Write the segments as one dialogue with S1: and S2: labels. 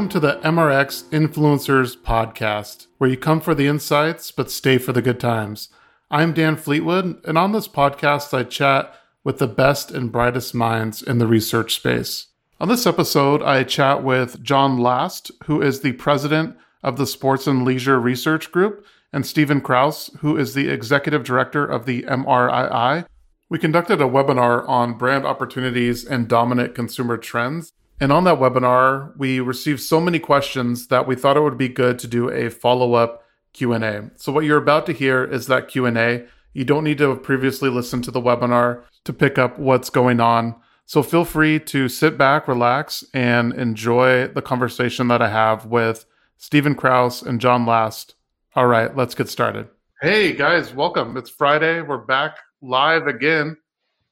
S1: Welcome to the MRX Influencers Podcast, where you come for the insights but stay for the good times. I'm Dan Fleetwood, and on this podcast, I chat with the best and brightest minds in the research space. On this episode, I chat with John Last, who is the president of the Sports and Leisure Research Group, and Stephen Kraus, who is the executive director of the MRII. We conducted a webinar on brand opportunities and dominant consumer trends. And on that webinar, we received so many questions that we thought it would be good to do a follow-up Q&A. So what you're about to hear is that Q&A. You don't need to have previously listened to the webinar to pick up what's going on. So feel free to sit back, relax, and enjoy the conversation that I have with Stephen Kraus and John Last. All right, let's get started. Hey guys, welcome. It's Friday. We're back live again.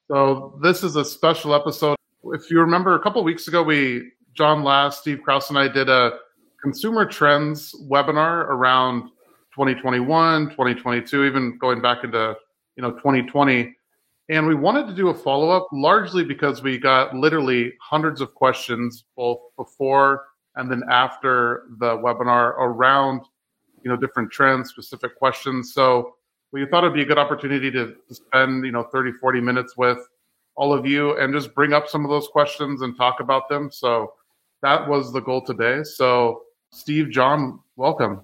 S1: So this is a special episode if you remember a couple weeks ago, we John Last, Steve Kraus, and I did a consumer trends webinar around 2021, 2022, even going back into you know 2020. And we wanted to do a follow up largely because we got literally hundreds of questions both before and then after the webinar around you know different trends, specific questions. So we thought it'd be a good opportunity to, to spend you know 30, 40 minutes with all of you and just bring up some of those questions and talk about them. So that was the goal today. So, Steve, John, welcome.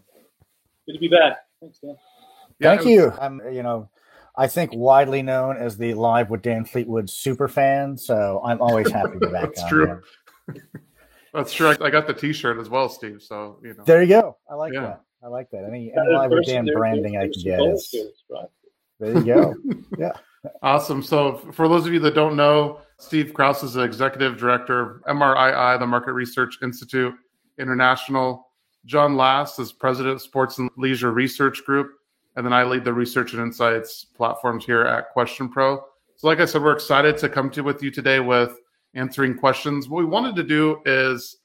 S2: Good to be back. Thanks, Dan.
S3: Yeah, Thank you. I'm, you know, I think widely known as the Live with Dan Fleetwood super fan. So I'm always happy to be back.
S1: That's true. That's true. I got the T-shirt as well, Steve. So you know.
S3: There you go. I like yeah. that. I like that. Any, any Live with Dan branding I can get is. Right. There you go. yeah.
S1: Awesome. So, for those of you that don't know, Steve Kraus is the executive director of MRII, the Market Research Institute International. John Last is president of Sports and Leisure Research Group. And then I lead the research and insights platforms here at Question Pro. So, like I said, we're excited to come to with you today with answering questions. What we wanted to do is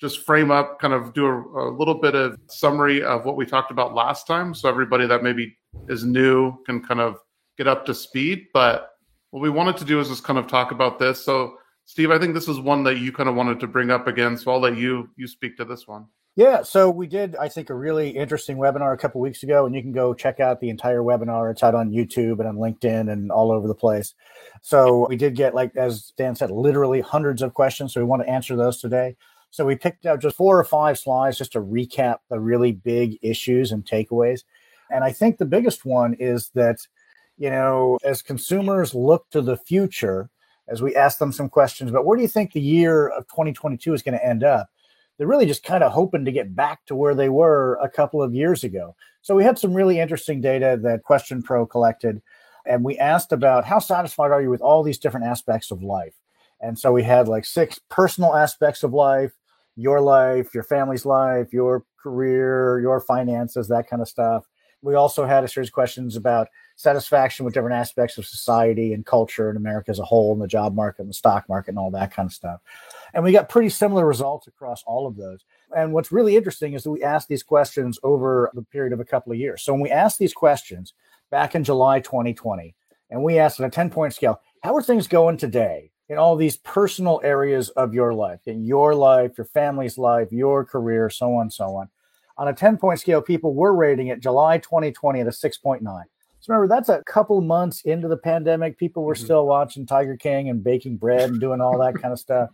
S1: just frame up, kind of do a, a little bit of summary of what we talked about last time. So, everybody that maybe is new can kind of get up to speed. But what we wanted to do is just kind of talk about this. So, Steve, I think this is one that you kind of wanted to bring up again. So I'll let you you speak to this one.
S3: Yeah, so we did, I think, a really interesting webinar a couple weeks ago, and you can go check out the entire webinar. It's out on YouTube and on LinkedIn and all over the place. So we did get, like as Dan said, literally hundreds of questions. So we want to answer those today. So we picked out just four or five slides just to recap the really big issues and takeaways. And I think the biggest one is that you know, as consumers look to the future, as we ask them some questions about where do you think the year of 2022 is going to end up, they're really just kind of hoping to get back to where they were a couple of years ago. So we had some really interesting data that Question Pro collected, and we asked about how satisfied are you with all these different aspects of life. And so we had like six personal aspects of life, your life, your family's life, your career, your finances, that kind of stuff. We also had a series of questions about satisfaction with different aspects of society and culture in America as a whole, and the job market and the stock market and all that kind of stuff. And we got pretty similar results across all of those. And what's really interesting is that we asked these questions over the period of a couple of years. So when we asked these questions back in July 2020, and we asked on a 10 point scale, how are things going today in all these personal areas of your life, in your life, your family's life, your career, so on, so on. On a 10 point scale, people were rating it July 2020 at a 6.9. So remember, that's a couple months into the pandemic. People were mm-hmm. still watching Tiger King and baking bread and doing all that kind of stuff.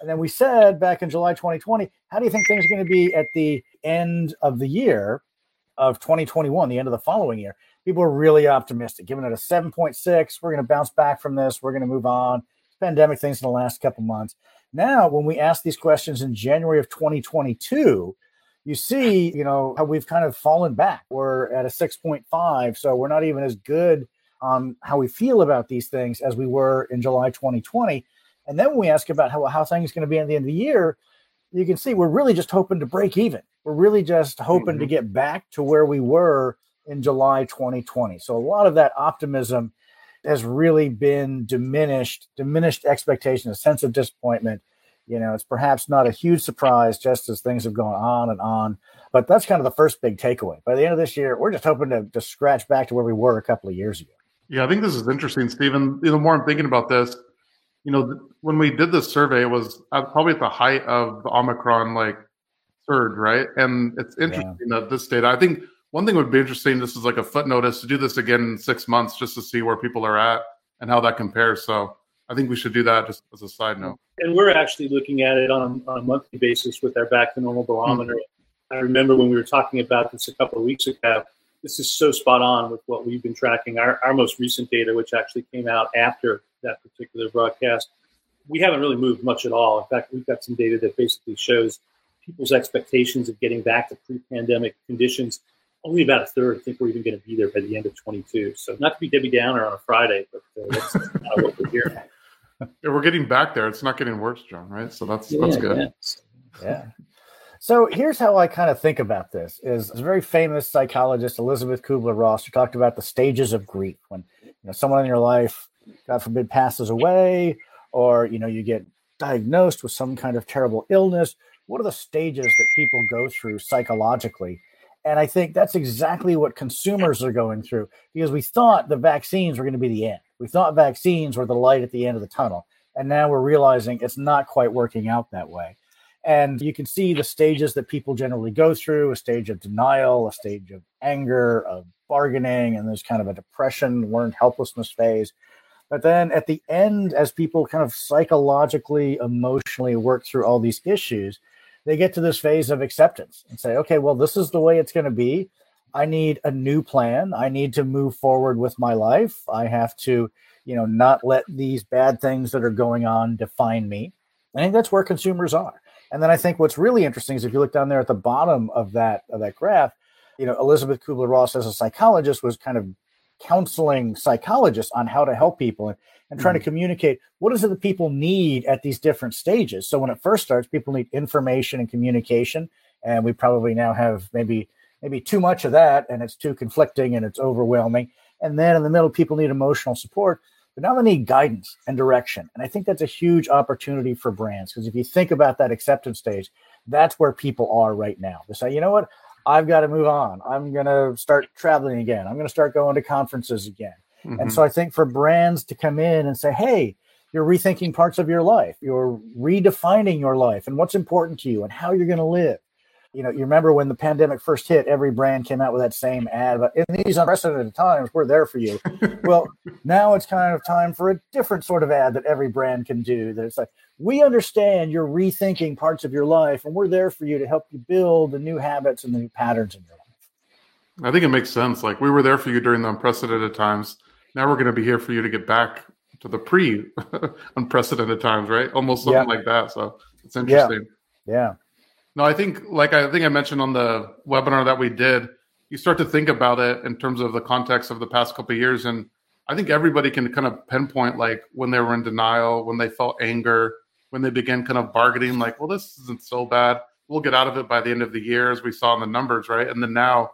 S3: And then we said back in July 2020, how do you think things are going to be at the end of the year of 2021, the end of the following year? People are really optimistic, giving it a 7.6. We're going to bounce back from this. We're going to move on. Pandemic things in the last couple months. Now, when we ask these questions in January of 2022, you see, you know, how we've kind of fallen back. We're at a 6.5, so we're not even as good on how we feel about these things as we were in July 2020. And then when we ask about how, how things going to be at the end of the year, you can see we're really just hoping to break even. We're really just hoping mm-hmm. to get back to where we were in July 2020. So a lot of that optimism has really been diminished, diminished expectation, a sense of disappointment you know, it's perhaps not a huge surprise just as things have gone on and on. But that's kind of the first big takeaway. By the end of this year, we're just hoping to just scratch back to where we were a couple of years ago.
S1: Yeah, I think this is interesting, Stephen. The more I'm thinking about this, you know, when we did this survey, it was probably at the height of the Omicron like third, right? And it's interesting yeah. that this data. I think one thing would be interesting. This is like a footnote is to do this again in six months, just to see where people are at and how that compares. So I think we should do that just as a side note.
S2: And we're actually looking at it on, on a monthly basis with our back to normal barometer. Mm-hmm. I remember when we were talking about this a couple of weeks ago. This is so spot on with what we've been tracking. Our, our most recent data, which actually came out after that particular broadcast, we haven't really moved much at all. In fact, we've got some data that basically shows people's expectations of getting back to pre-pandemic conditions. Only about a third think we're even going to be there by the end of 22. So not to be Debbie Downer on a Friday, but uh, that's not what we're hearing.
S1: We're getting back there. It's not getting worse, John. Right? So that's yeah, that's good.
S3: Yeah. yeah. So here's how I kind of think about this: is a very famous psychologist Elizabeth Kubler Ross who talked about the stages of grief when you know someone in your life, God forbid, passes away, or you know you get diagnosed with some kind of terrible illness what are the stages that people go through psychologically and i think that's exactly what consumers are going through because we thought the vaccines were going to be the end we thought vaccines were the light at the end of the tunnel and now we're realizing it's not quite working out that way and you can see the stages that people generally go through a stage of denial a stage of anger of bargaining and there's kind of a depression learned helplessness phase but then at the end, as people kind of psychologically, emotionally work through all these issues, they get to this phase of acceptance and say, okay, well, this is the way it's going to be. I need a new plan. I need to move forward with my life. I have to, you know, not let these bad things that are going on define me. I think that's where consumers are. And then I think what's really interesting is if you look down there at the bottom of that of that graph, you know, Elizabeth Kubler Ross as a psychologist was kind of counseling psychologists on how to help people and, and trying mm-hmm. to communicate what is it that people need at these different stages. So when it first starts, people need information and communication, and we probably now have maybe maybe too much of that, and it's too conflicting and it's overwhelming. And then in the middle, people need emotional support, but now they need guidance and direction. And I think that's a huge opportunity for brands because if you think about that acceptance stage, that's where people are right now. They say, you know what, I've got to move on. I'm going to start traveling again. I'm going to start going to conferences again. Mm-hmm. And so I think for brands to come in and say, hey, you're rethinking parts of your life, you're redefining your life and what's important to you and how you're going to live you know, you remember when the pandemic first hit, every brand came out with that same ad, but in these unprecedented times, we're there for you. well, now it's kind of time for a different sort of ad that every brand can do. That it's like, we understand you're rethinking parts of your life, and we're there for you to help you build the new habits and the new patterns in your life.
S1: I think it makes sense. Like we were there for you during the unprecedented times. Now we're going to be here for you to get back to the pre unprecedented times, right? Almost something yeah. like that. So it's interesting.
S3: Yeah. yeah.
S1: No, I think like I think I mentioned on the webinar that we did, you start to think about it in terms of the context of the past couple years, and I think everybody can kind of pinpoint like when they were in denial, when they felt anger, when they began kind of bargaining, like, well, this isn't so bad. We'll get out of it by the end of the year, as we saw in the numbers, right? And then now,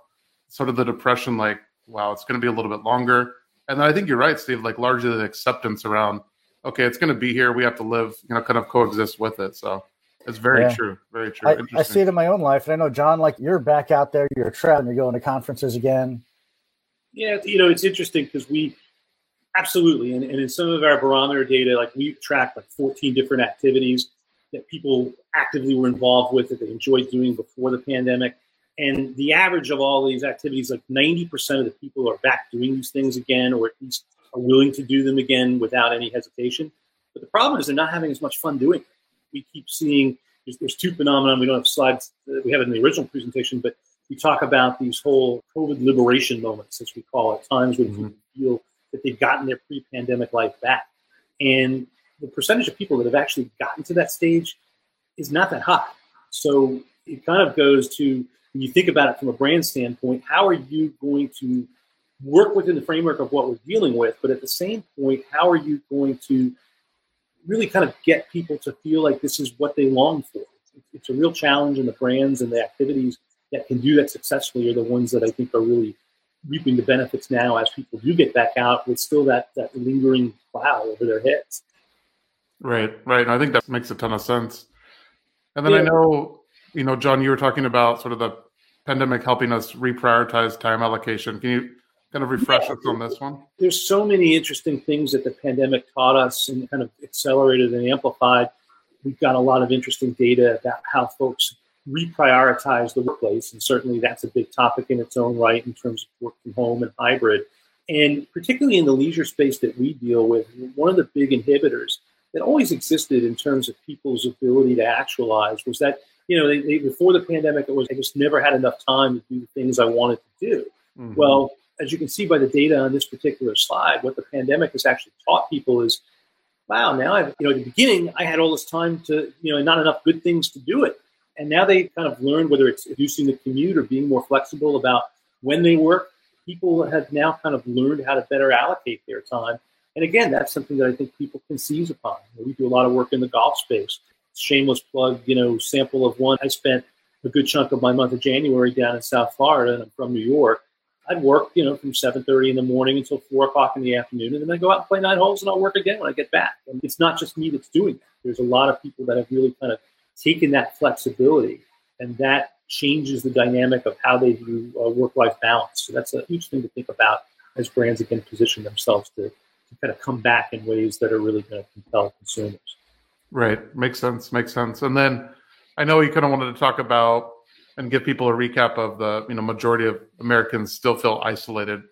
S1: sort of the depression, like, wow, it's going to be a little bit longer. And then I think you're right, Steve. Like largely the acceptance around, okay, it's going to be here. We have to live, you know, kind of coexist with it. So it's very yeah. true. Very true.
S3: I, I, see it in my own life. And I know, John, like you're back out there, you're traveling, you're going to conferences again.
S2: Yeah, you know, it's interesting because we absolutely, and, and in some of our barometer data, like we tracked like 14 different activities that people actively were involved with that they enjoyed doing before the pandemic. And the average of all these activities, like 90% of the people are back doing these things again, or at least are willing to do them again without any hesitation. But the problem is they're not having as much fun doing it we keep seeing there's, there's two phenomena. We don't have slides. that We have in the original presentation, but we talk about these whole COVID liberation moments, as we call it, times when mm-hmm. people feel that they've gotten their pre-pandemic life back. And the percentage of people that have actually gotten to that stage is not that high. So it kind of goes to when you think about it from a brand standpoint, how are you going to work within the framework of what we're dealing with? But at the same point, how are you going to really kind of get people to feel like this is what they long for. It's a real challenge, and the brands and the activities that can do that successfully are the ones that I think are really reaping the benefits now as people do get back out with still that that lingering cloud over their heads.
S1: Right, right. And I think that makes a ton of sense. And then yeah. I know, you know, John, you were talking about sort of the pandemic helping us reprioritize time allocation. Can you kind of refresh us on this one?
S2: There's so many interesting things that the pandemic taught us and kind of accelerated and amplified. We've got a lot of interesting data about how folks reprioritize the workplace. And certainly that's a big topic in its own right in terms of work from home and hybrid. And particularly in the leisure space that we deal with, one of the big inhibitors that always existed in terms of people's ability to actualize was that, you know, they, they, before the pandemic, it was I just never had enough time to do the things I wanted to do. Mm-hmm. Well, as you can see by the data on this particular slide, what the pandemic has actually taught people is, wow, now I've, you know, at the beginning, I had all this time to, you know, not enough good things to do it. And now they kind of learned whether it's reducing the commute or being more flexible about when they work, people have now kind of learned how to better allocate their time. And again, that's something that I think people can seize upon. We do a lot of work in the golf space. Shameless plug, you know, sample of one. I spent a good chunk of my month of January down in South Florida, and I'm from New York. I'd work, you know, from 7:30 in the morning until four o'clock in the afternoon, and then I go out and play nine holes, and I'll work again when I get back. And it's not just me that's doing that. There's a lot of people that have really kind of taken that flexibility, and that changes the dynamic of how they view uh, work-life balance. So that's a huge thing to think about as brands again position themselves to, to kind of come back in ways that are really going to compel consumers.
S1: Right, makes sense. Makes sense. And then I know you kind of wanted to talk about and give people a recap of the you know majority of Americans still feel isolated.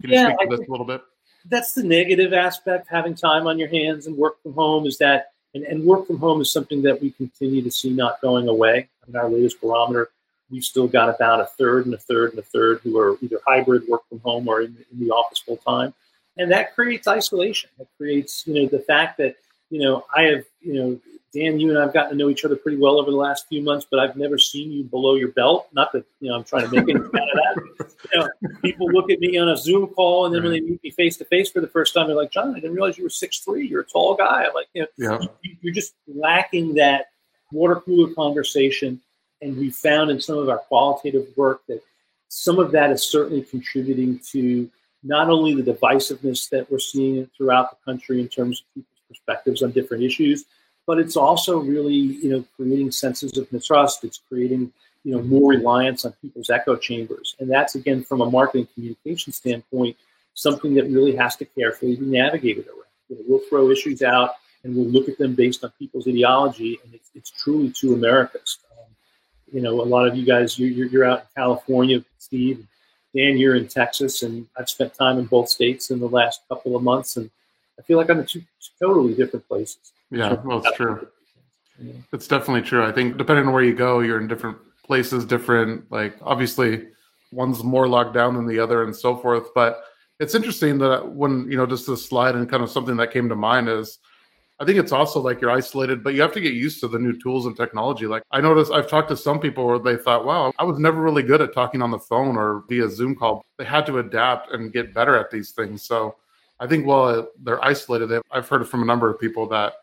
S1: Can you yeah, speak to this a little bit?
S2: That's the negative aspect. Having time on your hands and work from home is that, and, and work from home is something that we continue to see not going away. In our latest barometer, we've still got about a third and a third and a third who are either hybrid work from home or in, in the office full time. And that creates isolation. It creates, you know, the fact that, you know, I have, you know, Dan, you and I've gotten to know each other pretty well over the last few months, but I've never seen you below your belt. Not that you know I'm trying to make anything out of that. You know, people look at me on a Zoom call, and then when they meet me face to face for the first time, they're like, "John, I didn't realize you were six three. You're a tall guy." I'm like, you know, yeah. you're just lacking that water cooler conversation and we found in some of our qualitative work that some of that is certainly contributing to not only the divisiveness that we're seeing throughout the country in terms of perspectives on different issues, but it's also really, you know, creating senses of mistrust. It's creating, you know, more reliance on people's echo chambers. And that's again from a marketing communication standpoint, something that really has to carefully be navigated around. You know, we'll throw issues out and we'll look at them based on people's ideology, and it's, it's truly two Americas um, you know, a lot of you guys, you're, you're out in California, Steve, Dan, you're in Texas, and I've spent time in both states in the last couple of months, and I feel like I'm in two totally different places.
S1: Yeah, well, it's true. Yeah. It's definitely true. I think depending on where you go, you're in different places, different, like, obviously, one's more locked down than the other and so forth. But it's interesting that when, you know, just this slide and kind of something that came to mind is, I think it's also like you're isolated, but you have to get used to the new tools and technology. Like I noticed I've talked to some people where they thought, wow, I was never really good at talking on the phone or via Zoom call. They had to adapt and get better at these things. So I think while they're isolated, I've heard from a number of people that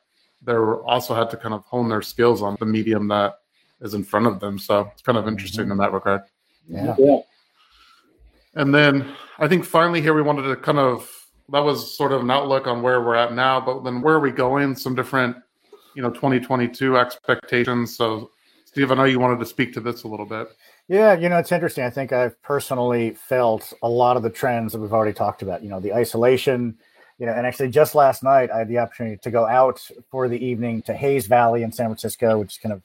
S1: they also had to kind of hone their skills on the medium that is in front of them. So it's kind of interesting mm-hmm. in that regard.
S3: Yeah. yeah.
S1: And then I think finally here we wanted to kind of that was sort of an outlook on where we're at now. But then where are we going? Some different, you know, 2022 expectations. So, Steve, I know you wanted to speak to this a little bit.
S3: Yeah, you know, it's interesting. I think I've personally felt a lot of the trends that we've already talked about. You know, the isolation. You know, and actually, just last night, I had the opportunity to go out for the evening to Hayes Valley in San Francisco, which is kind of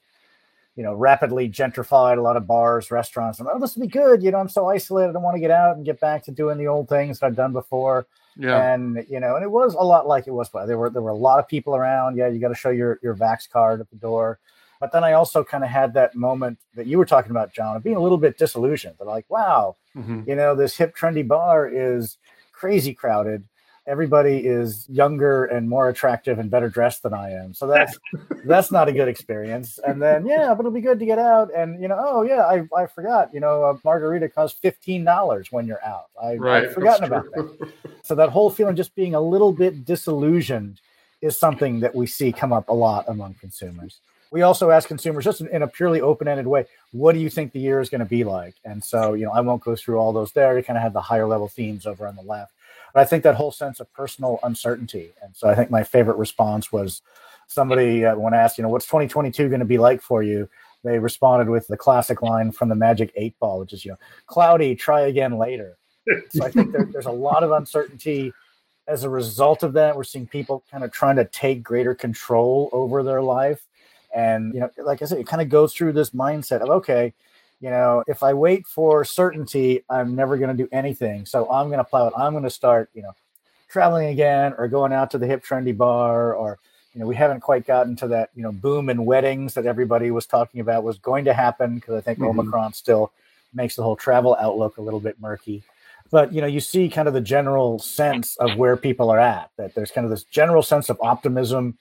S3: you know, rapidly gentrified, a lot of bars, restaurants. I'm, oh, this will be good. You know, I'm so isolated. I want to get out and get back to doing the old things that I've done before. Yeah. And you know, and it was a lot like it was. but There were there were a lot of people around. Yeah, you got to show your your Vax card at the door. But then I also kind of had that moment that you were talking about, John, of being a little bit disillusioned. That like, wow, mm-hmm. you know, this hip trendy bar is crazy crowded everybody is younger and more attractive and better dressed than I am. So that's that's not a good experience. And then yeah, but it'll be good to get out and you know, oh yeah, I, I forgot, you know, a margarita costs fifteen dollars when you're out. I, right, I'd forgotten about that. So that whole feeling just being a little bit disillusioned is something that we see come up a lot among consumers. We also ask consumers just in, a purely open-ended way, what do you think the year is going to be like? And so, you know, I won't go through all those there. We kind of have the higher level themes over on the left but I think that whole sense of personal uncertainty. And so I think my favorite response was somebody uh, when asked, you know, what's 2022 going to be like for you? They responded with the classic line from the Magic Eight Ball, which is, you know, cloudy, try again later. so I think there, there's a lot of uncertainty. As a result of that, we're seeing people kind of trying to take greater control over their life. And, you know, like I said, it kind of goes through this mindset of, okay, you know, if I wait for certainty, I'm never going to do anything. So I'm going to plow it. I'm going to start, you know, traveling again or going out to the hip trendy bar or, you know, we haven't quite gotten to that, you know, boom in weddings that everybody was talking about was going to happen because I think mm-hmm. Omicron still makes the whole travel outlook a little bit murky. But, you know, you see kind of the general sense of where people are at, that there's kind of this general sense of optimism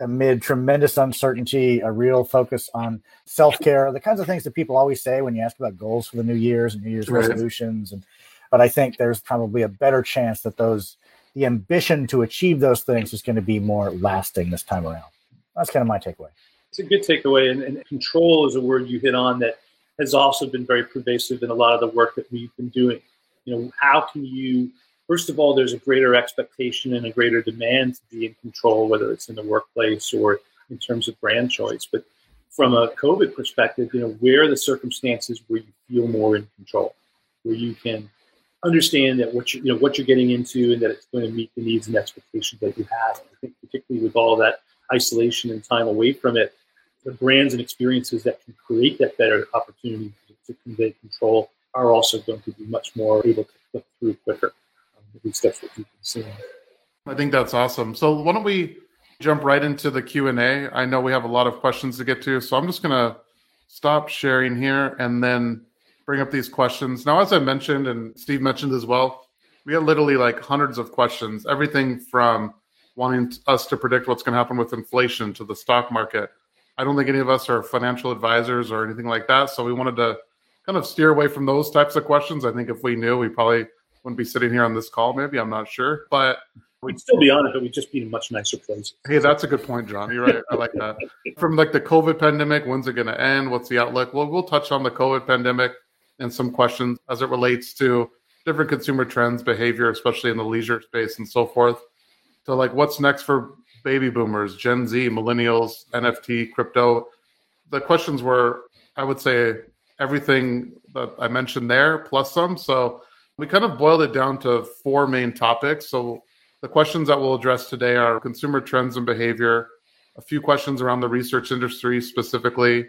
S3: amid tremendous uncertainty, a real focus on self care, the kinds of things that people always say when you ask about goals for the new year's and New Year's right. resolutions. And but I think there's probably a better chance that those the ambition to achieve those things is going to be more lasting this time around. That's kind of my takeaway.
S2: It's a good takeaway, and, and control is a word you hit on that has also been very pervasive in a lot of the work that we've been doing. You know, how can you first of all, there's a greater expectation and a greater demand to be in control, whether it's in the workplace or in terms of brand choice. But from a COVID perspective, you know, where are the circumstances where you feel more in control, where you can understand that what you you know what you're getting into and that it's going to meet the needs and expectations that you have. I think particularly with all that isolation and time away from it, the brands and experiences that can create that better opportunity to, to convey control are also going to be much more able to click through quicker. That's people.
S1: I think that's awesome. So why don't we jump right into the Q and A? I know we have a lot of questions to get to, so I'm just gonna stop sharing here and then bring up these questions. Now, as I mentioned and Steve mentioned as well, we had literally like hundreds of questions. Everything from wanting us to predict what's going to happen with inflation to the stock market. I don't think any of us are financial advisors or anything like that, so we wanted to kind of steer away from those types of questions. I think if we knew, we probably wouldn't be sitting here on this call. Maybe I'm not sure, but
S2: we'd still be on it, but we'd just be in a much nicer place.
S1: Hey, that's a good point, John. You're right. I like that. From like the COVID pandemic, when's it going to end? What's the outlook? Well, we'll touch on the COVID pandemic and some questions as it relates to different consumer trends, behavior, especially in the leisure space and so forth. So, like, what's next for baby boomers, Gen Z, millennials, NFT, crypto? The questions were, I would say, everything that I mentioned there plus some. So we kind of boiled it down to four main topics. So the questions that we'll address today are consumer trends and behavior, a few questions around the research industry specifically,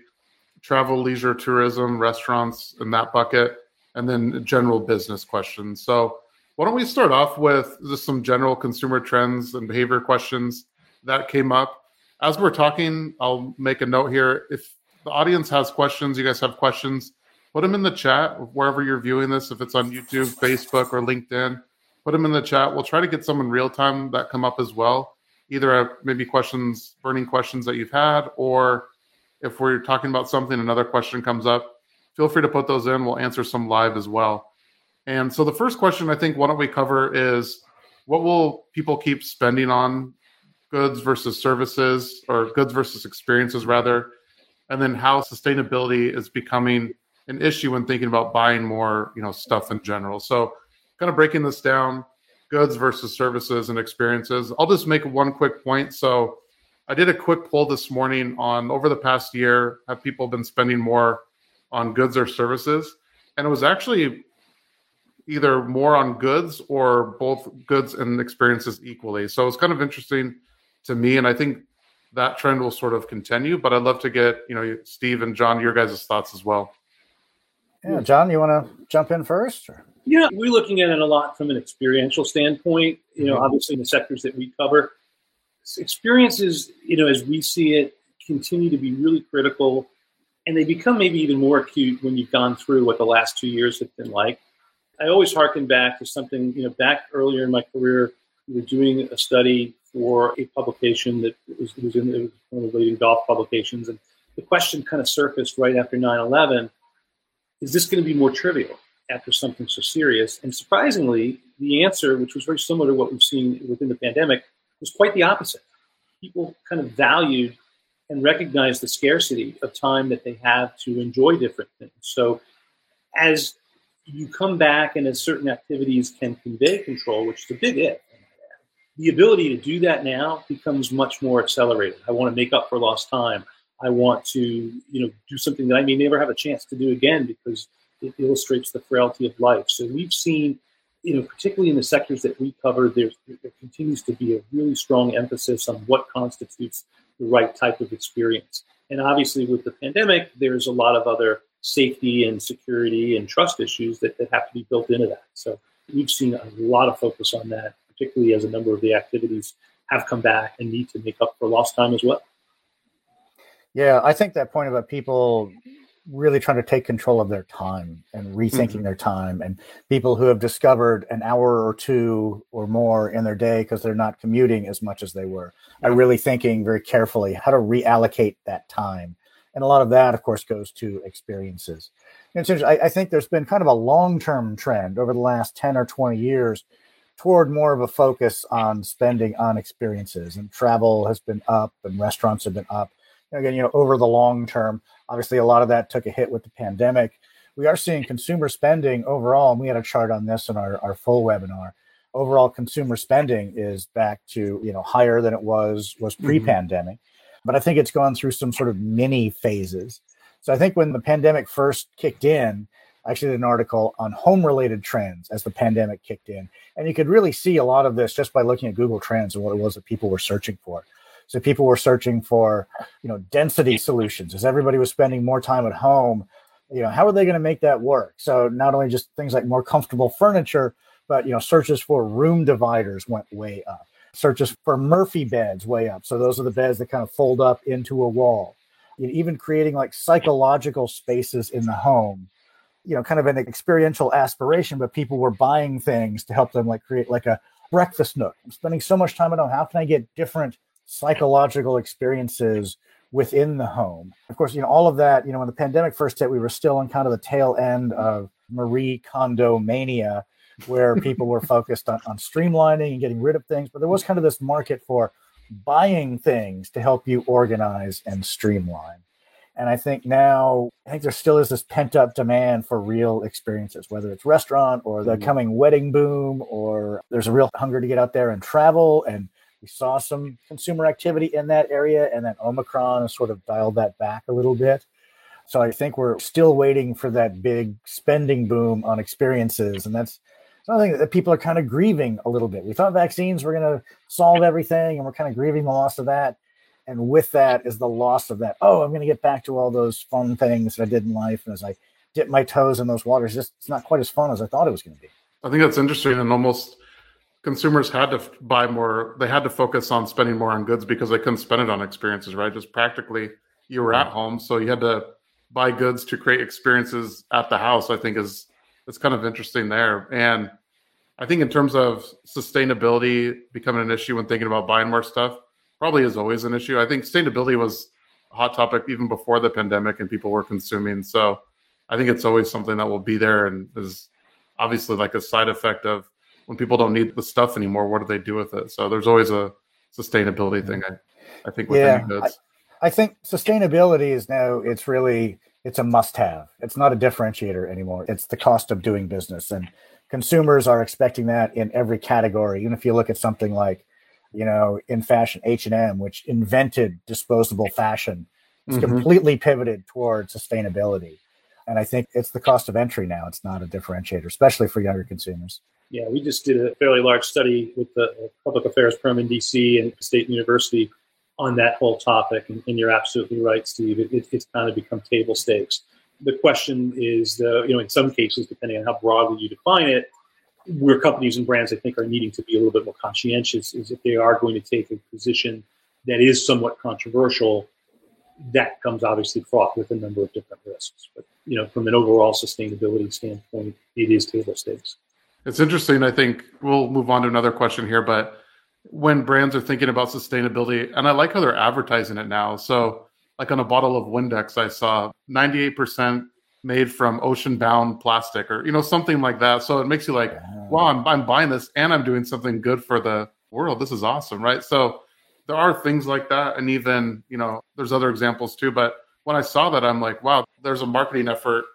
S1: travel, leisure, tourism, restaurants in that bucket, and then general business questions. So why don't we start off with just some general consumer trends and behavior questions that came up. As we're talking, I'll make a note here. If the audience has questions, you guys have questions, put them in the chat wherever you're viewing this. If it's on YouTube, Facebook, or LinkedIn, put them in the chat. We'll try to get some in real time that come up as well. Either maybe questions, burning questions that you've had, or if we're talking about something, another question comes up. Feel free to put those in. We'll answer some live as well. And so the first question I think why don't we cover is what will people keep spending on goods versus services or goods versus experiences rather and then how sustainability is becoming an issue when thinking about buying more, you know, stuff in general. So, kind of breaking this down, goods versus services and experiences. I'll just make one quick point. So, I did a quick poll this morning on over the past year, have people been spending more on goods or services? And it was actually either more on goods or both goods and experiences equally. So it's kind of interesting to me. And I think that trend will sort of continue, but I'd love to get, you know, Steve and John, your guys' thoughts as well.
S3: Yeah, John, you want to jump in first? Or?
S2: Yeah, we're looking at it a lot from an experiential standpoint. You know, mm-hmm. obviously in the sectors that we cover, experiences, you know, as we see it, continue to be really critical, and they become maybe even more acute when you've gone through what the last two years have been like. I always harken back to something, you know, back earlier in my career, we were doing a study for a publication that was, was in was one of the leading golf publications, and the question kind of surfaced right after 9 11 is this going to be more trivial after something so serious? And surprisingly, the answer, which was very similar to what we've seen within the pandemic, was quite the opposite. People kind of valued and recognized the scarcity of time that they have to enjoy different things. So, as you come back and as certain activities can convey control, which is a big if, the ability to do that now becomes much more accelerated. I want to make up for lost time. I want to, you know, do something that I may never have a chance to do again because it illustrates the frailty of life. So we've seen, you know, particularly in the sectors that we cover, there continues to be a really strong emphasis on what constitutes the right type of experience. And obviously, with the pandemic, there's a lot of other safety and security and trust issues that, that have to be built into that. So we've seen a lot of focus on that, particularly as a number of the activities have come back and need to make up for lost time as well.
S3: Yeah, I think that point about people really trying to take control of their time and rethinking mm-hmm. their time and people who have discovered an hour or two or more in their day because they're not commuting as much as they were are really thinking very carefully how to reallocate that time and a lot of that, of course, goes to experiences. And so I, I think there's been kind of a long term trend over the last 10 or 20 years toward more of a focus on spending on experiences. And travel has been up and restaurants have been up. Again, you know, over the long term, obviously a lot of that took a hit with the pandemic. We are seeing consumer spending overall, and we had a chart on this in our, our full webinar. Overall consumer spending is back to, you know, higher than it was was mm-hmm. pre-pandemic. Mm-hmm but I think it's gone through some sort of mini phases. So I think when the pandemic first kicked in, I actually did an article on home related trends as the pandemic kicked in. And you could really see a lot of this just by looking at Google Trends and what it was that people were searching for. So people were searching for, you know, density solutions as everybody was spending more time at home. You know, how are they going to make that work? So not only just things like more comfortable furniture, but you know, searches for room dividers went way up searches for Murphy beds way up. So those are the beds that kind of fold up into a wall. You know, even creating like psychological spaces in the home, you know, kind of an experiential aspiration, but people were buying things to help them like create like a breakfast nook. I'm spending so much time at home. How can I get different psychological experiences within the home? Of course, you know, all of that, you know, when the pandemic first hit, we were still on kind of the tail end of Marie Kondo mania where people were focused on, on streamlining and getting rid of things. But there was kind of this market for buying things to help you organize and streamline. And I think now, I think there still is this pent up demand for real experiences, whether it's restaurant or the mm-hmm. coming wedding boom, or there's a real hunger to get out there and travel. And we saw some consumer activity in that area. And then Omicron sort of dialed that back a little bit. So I think we're still waiting for that big spending boom on experiences. And that's something that people are kind of grieving a little bit. We thought vaccines were going to solve everything, and we're kind of grieving the loss of that. And with that is the loss of that. Oh, I'm going to get back to all those fun things that I did in life. And as I dip my toes in those waters, it's not quite as fun as I thought it was going to be.
S1: I think that's interesting, and almost consumers had to buy more. They had to focus on spending more on goods because they couldn't spend it on experiences. Right? Just practically, you were at home, so you had to buy goods to create experiences at the house. I think is it's kind of interesting there. And I think in terms of sustainability becoming an issue when thinking about buying more stuff, probably is always an issue. I think sustainability was a hot topic even before the pandemic and people were consuming. So I think it's always something that will be there and is obviously like a side effect of when people don't need the stuff anymore, what do they do with it? So there's always a sustainability thing. I, I think with
S3: yeah, I, I think sustainability is now it's really it's a must have. It's not a differentiator anymore. It's the cost of doing business. And consumers are expecting that in every category. Even if you look at something like, you know, in fashion, H&M, which invented disposable fashion, it's mm-hmm. completely pivoted toward sustainability. And I think it's the cost of entry now. It's not a differentiator, especially for younger consumers.
S2: Yeah, we just did a fairly large study with the public affairs firm in DC and State University on that whole topic. And, and you're absolutely right, Steve. It, it, it's kind of become table stakes. The question is, the, you know, in some cases, depending on how broadly you define it, where companies and brands, I think, are needing to be a little bit more conscientious is if they are going to take a position that is somewhat controversial, that comes obviously fraught with a number of different risks. But you know, from an overall sustainability standpoint, it is table stakes.
S1: It's interesting. I think we'll move on to another question here, but when brands are thinking about sustainability, and I like how they're advertising it now. So, like on a bottle of Windex, I saw 98% made from ocean bound plastic or, you know, something like that. So it makes you like, wow, I'm, I'm buying this and I'm doing something good for the world. This is awesome, right? So there are things like that. And even, you know, there's other examples too. But when I saw that, I'm like, wow, there's a marketing effort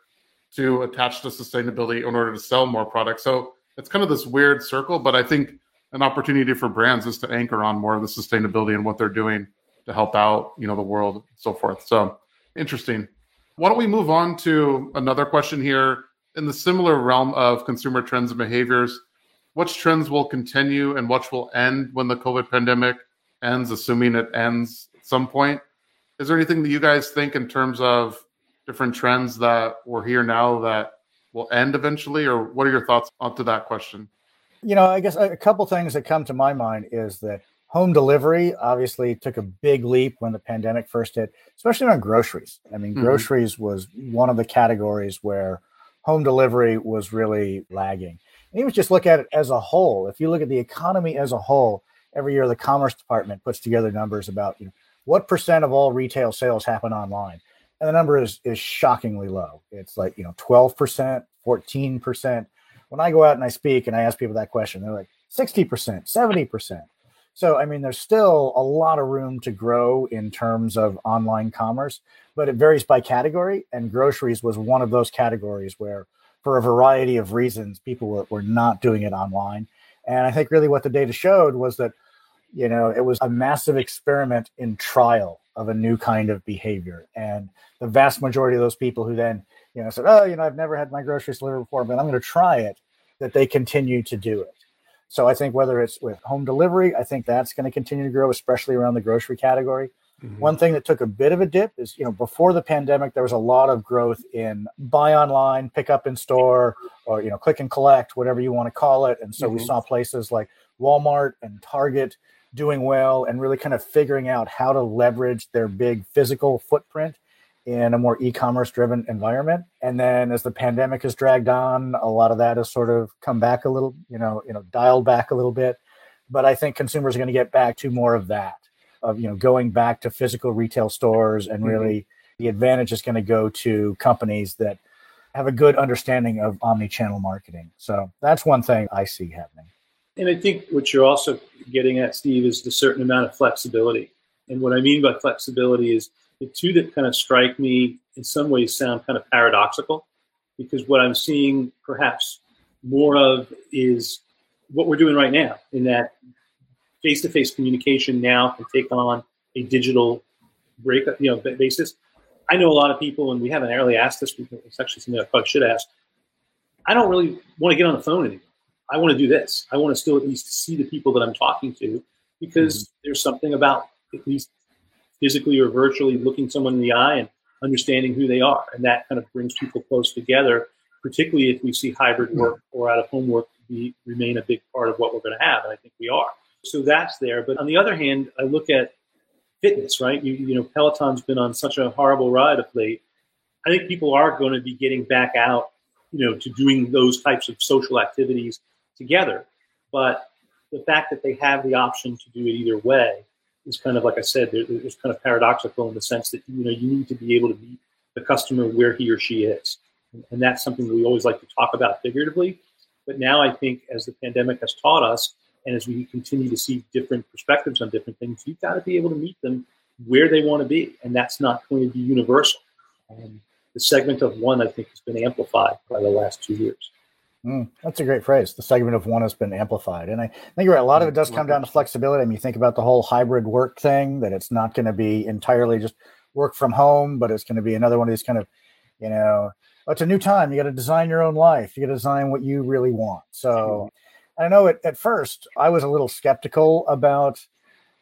S1: to attach to sustainability in order to sell more products. So it's kind of this weird circle, but I think an opportunity for brands is to anchor on more of the sustainability and what they're doing to help out, you know, the world, and so forth. So interesting. Why don't we move on to another question here in the similar realm of consumer trends and behaviors? Which trends will continue and which will end when the COVID pandemic ends, assuming it ends at some point? Is there anything that you guys think in terms of different trends that we're here now that will end eventually, or what are your thoughts onto that question?
S3: You know, I guess a couple things that come to my mind is that home delivery obviously took a big leap when the pandemic first hit, especially on groceries. I mean, mm-hmm. groceries was one of the categories where home delivery was really lagging. And even just look at it as a whole. If you look at the economy as a whole, every year the Commerce Department puts together numbers about you know, what percent of all retail sales happen online. And the number is is shockingly low. It's like, you know, 12%, 14%. When I go out and I speak and I ask people that question, they're like 60%, 70%. So, I mean, there's still a lot of room to grow in terms of online commerce, but it varies by category. And groceries was one of those categories where, for a variety of reasons, people were, were not doing it online. And I think really what the data showed was that, you know, it was a massive experiment in trial of a new kind of behavior. And the vast majority of those people who then, you know, said, oh, you know, I've never had my groceries delivered before, but I'm going to try it, that they continue to do it. So I think whether it's with home delivery, I think that's going to continue to grow, especially around the grocery category. Mm-hmm. One thing that took a bit of a dip is, you know, before the pandemic, there was a lot of growth in buy online, pick up in store, or, you know, click and collect, whatever you want to call it. And so mm-hmm. we saw places like Walmart and Target doing well and really kind of figuring out how to leverage their big physical footprint in a more e-commerce driven environment. And then as the pandemic has dragged on, a lot of that has sort of come back a little, you know, you know, dialed back a little bit. But I think consumers are going to get back to more of that, of you know, going back to physical retail stores and mm-hmm. really mm-hmm. the advantage is going to go to companies that have a good understanding of omni-channel marketing. So that's one thing I see happening.
S2: And I think what you're also getting at, Steve, is the certain amount of flexibility. And what I mean by flexibility is the two that kind of strike me in some ways sound kind of paradoxical because what I'm seeing perhaps more of is what we're doing right now in that face-to-face communication now can take on a digital break, you know, basis. I know a lot of people, and we haven't really asked this. It's actually something I probably should ask. I don't really want to get on the phone anymore. I want to do this. I want to still at least see the people that I'm talking to because mm-hmm. there's something about at least physically or virtually looking someone in the eye and understanding who they are. And that kind of brings people close together, particularly if we see hybrid work or out of home work be, remain a big part of what we're going to have. And I think we are. So that's there. But on the other hand, I look at fitness, right? You, you know, Peloton's been on such a horrible ride of late. I think people are going to be getting back out, you know, to doing those types of social activities together. But the fact that they have the option to do it either way is kind of like I said, it's kind of paradoxical in the sense that you know you need to be able to meet the customer where he or she is, and that's something we always like to talk about figuratively. But now I think as the pandemic has taught us, and as we continue to see different perspectives on different things, you've got to be able to meet them where they want to be, and that's not going to be universal. Um, the segment of one, I think, has been amplified by the last two years.
S3: Mm, that's a great phrase. The segment of one has been amplified. And I think you're right. A lot of it does come down to flexibility. I mean, you think about the whole hybrid work thing, that it's not going to be entirely just work from home, but it's going to be another one of these kind of, you know, oh, it's a new time. You got to design your own life. You got to design what you really want. So I know at, at first I was a little skeptical about,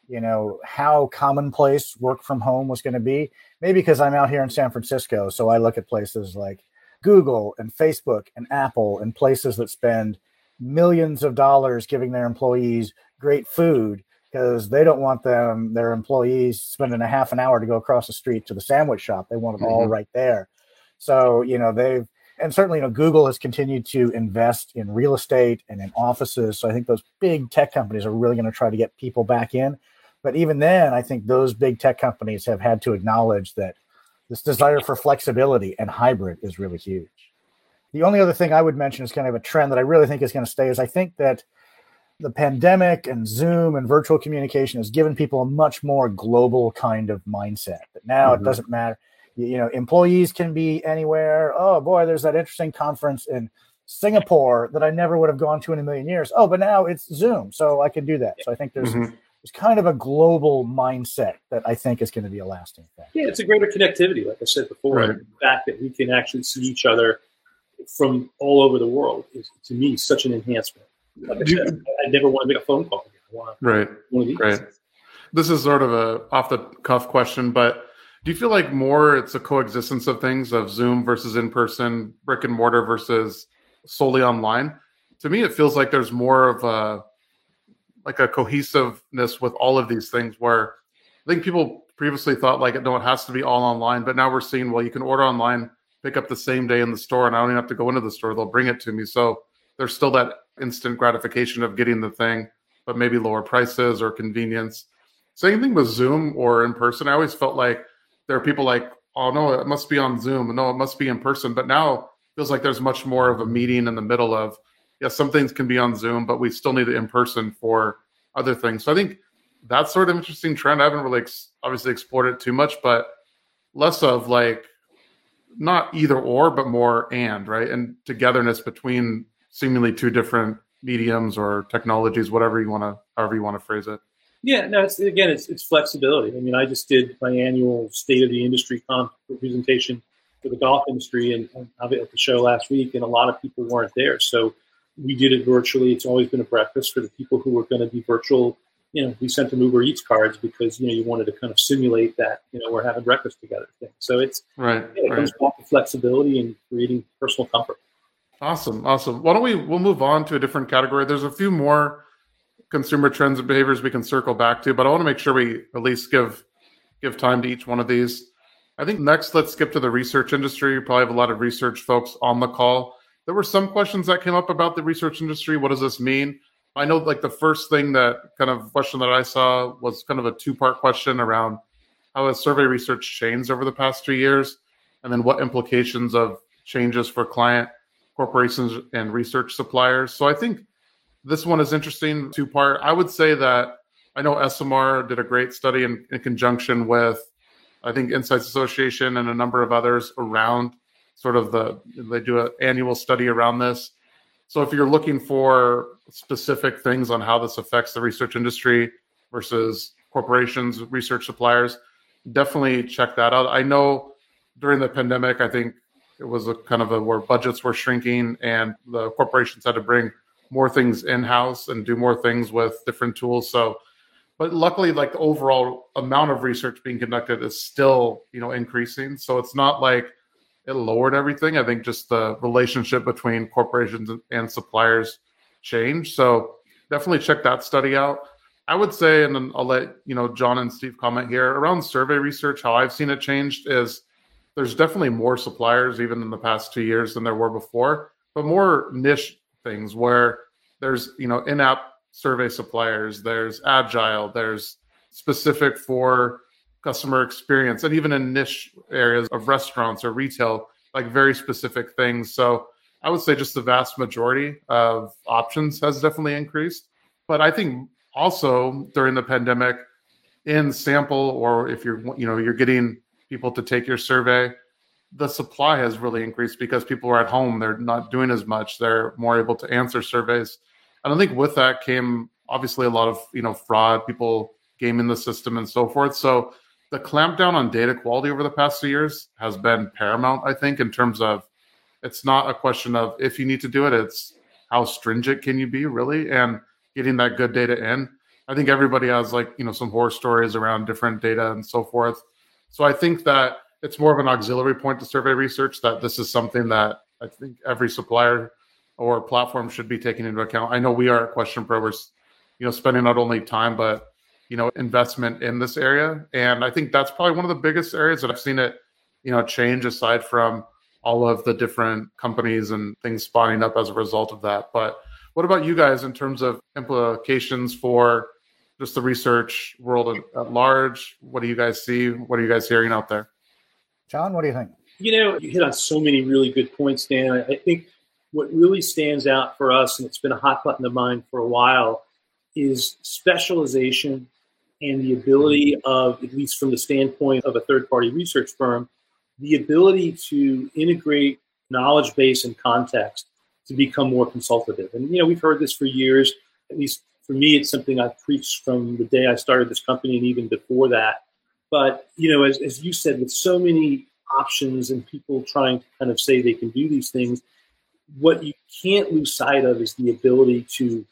S3: you know, how commonplace work from home was going to be. Maybe because I'm out here in San Francisco. So I look at places like, Google and Facebook and Apple and places that spend millions of dollars giving their employees great food because they don't want them their employees spending a half an hour to go across the street to the sandwich shop. They want it mm-hmm. all right there. So, you know, they've and certainly, you know, Google has continued to invest in real estate and in offices. So I think those big tech companies are really going to try to get people back in. But even then, I think those big tech companies have had to acknowledge that this desire for flexibility and hybrid is really huge. The only other thing I would mention is kind of a trend that I really think is going to stay is I think that the pandemic and Zoom and virtual communication has given people a much more global kind of mindset. That now mm-hmm. it doesn't matter. You know, employees can be anywhere. Oh boy, there's that interesting conference in Singapore that I never would have gone to in a million years. Oh, but now it's Zoom, so I can do that. So I think there's mm-hmm it's kind of a global mindset that I think is going to be a lasting thing.
S2: Yeah, it's a greater connectivity, like I said before. Right. The fact that we can actually see each other from all over the world is, to me, such an enhancement. Like I you, said, I never want to make a phone call again. I want
S1: right, right. This is sort of a off the cuff question, but Do you feel like more it's a coexistence of things of Zoom versus in person, brick and mortar versus solely online? To me, it feels like there's more of a like a cohesiveness with all of these things where I think people previously thought like no, it has to be all online, but now we're seeing well, you can order online, pick up the same day in the store, and I don't even have to go into the store; they'll bring it to me. So there's still that instant gratification of getting the thing, but maybe lower prices or convenience. Same thing with Zoom or in person. I always felt like there are people like, oh no, it must be on Zoom. No, it must be in person. But now feels like there's much more of a meeting in the middle of, yeah, some things can be on Zoom, but we still need it in person for other things. So I think that's sort of interesting trend. I haven't really ex- obviously explored it too much, but less of like not either or, but more and right and togetherness between seemingly two different mediums or technologies, whatever you want to, however you want to phrase it.
S2: Yeah, no, it's, again, it's, it's flexibility. I mean, I just did my annual state of the industry presentation for the golf industry, and, and I'll be at the show last week, and a lot of people weren't there. So we did it virtually. It's always been a breakfast for the people who were going to be virtual you know, we sent them Uber Eats cards because you know you wanted to kind of simulate that you know we're having breakfast together thing. So it's
S1: right.
S2: Yeah, it
S1: right.
S2: comes back to flexibility and creating personal comfort.
S1: Awesome, awesome. Why don't we we'll move on to a different category? There's a few more consumer trends and behaviors we can circle back to, but I want to make sure we at least give give time to each one of these. I think next let's skip to the research industry. You probably have a lot of research folks on the call. There were some questions that came up about the research industry. What does this mean? I know like the first thing that kind of question that I saw was kind of a two part question around how has survey research changed over the past two years, and then what implications of changes for client corporations and research suppliers. So I think this one is interesting two part. I would say that I know SMR did a great study in, in conjunction with I think Insights Association and a number of others around sort of the they do an annual study around this so if you're looking for specific things on how this affects the research industry versus corporations, research suppliers, definitely check that out. I know during the pandemic, I think it was a kind of a where budgets were shrinking and the corporations had to bring more things in house and do more things with different tools. So, but luckily, like the overall amount of research being conducted is still, you know, increasing. So it's not like it lowered everything. I think just the relationship between corporations and suppliers changed. So definitely check that study out. I would say, and then I'll let you know John and Steve comment here around survey research. How I've seen it changed is there's definitely more suppliers even in the past two years than there were before, but more niche things where there's you know in-app survey suppliers, there's agile, there's specific for customer experience and even in niche areas of restaurants or retail like very specific things. So i would say just the vast majority of options has definitely increased. But i think also during the pandemic in sample or if you're you know you're getting people to take your survey the supply has really increased because people are at home. They're not doing as much. They're more able to answer surveys. And i think with that came obviously a lot of you know fraud people gaming the system and so forth. So the clampdown on data quality over the past two years has been paramount, I think, in terms of it's not a question of if you need to do it, it's how stringent can you be really and getting that good data in. I think everybody has like, you know, some horror stories around different data and so forth. So I think that it's more of an auxiliary point to survey research that this is something that I think every supplier or platform should be taking into account. I know we are at Question Pro, we're, you know, spending not only time, but you know investment in this area. And i think that's probably one of the biggest areas that i've seen it you know change aside from all of the different companies and things spawning up as a result of that. But what about you guys in terms of implications for just the research world at, at large? What do you guys see? What are you guys hearing out there?
S3: John what do you think?
S2: You know you hit on so many really good points dan. I think what really stands out for us and it's been a hot button of mine for a while is specialization and the ability of, at least from the standpoint of a third party research firm, the ability to integrate knowledge base and context to become more consultative. And, you know, we've heard this for years. At least for me, it's something I've preached from the day I started this company and even before that. But, you know, as, as you said, with so many options and people trying to kind of say they can do these things, what you can't lose sight of is the ability to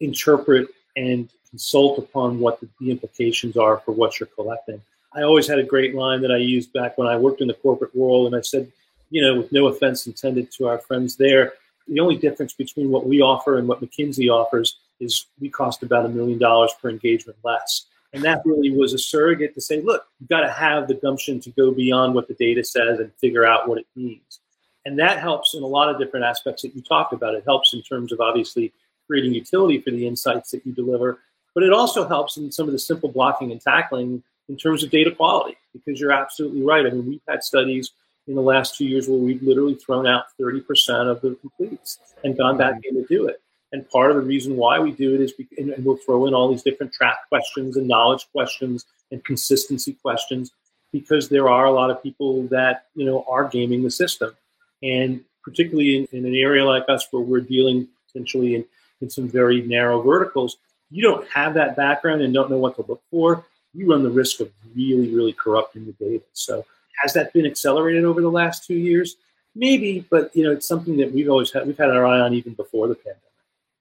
S2: interpret and consult upon what the, the implications are for what you're collecting. I always had a great line that I used back when I worked in the corporate world, and I said, you know, with no offense intended to our friends there, the only difference between what we offer and what McKinsey offers is we cost about a million dollars per engagement less. And that really was a surrogate to say, look, you've got to have the gumption to go beyond what the data says and figure out what it means. And that helps in a lot of different aspects that you talked about. It helps in terms of obviously creating utility for the insights that you deliver, but it also helps in some of the simple blocking and tackling in terms of data quality, because you're absolutely right. I mean, we've had studies in the last two years where we've literally thrown out 30% of the completes and gone back mm-hmm. in to do it. And part of the reason why we do it is, because, and we'll throw in all these different trap questions and knowledge questions and consistency questions, because there are a lot of people that you know are gaming the system, and particularly in, in an area like us where we're dealing potentially in, in some very narrow verticals, you don't have that background and don't know what to look for. You run the risk of really, really corrupting the data. So has that been accelerated over the last two years? Maybe, but you know, it's something that we've always had. We've had our eye on even before the pandemic.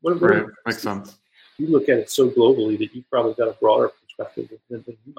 S1: What, right. Makes sense.
S2: You look at it so globally that you've probably got a broader perspective than, than you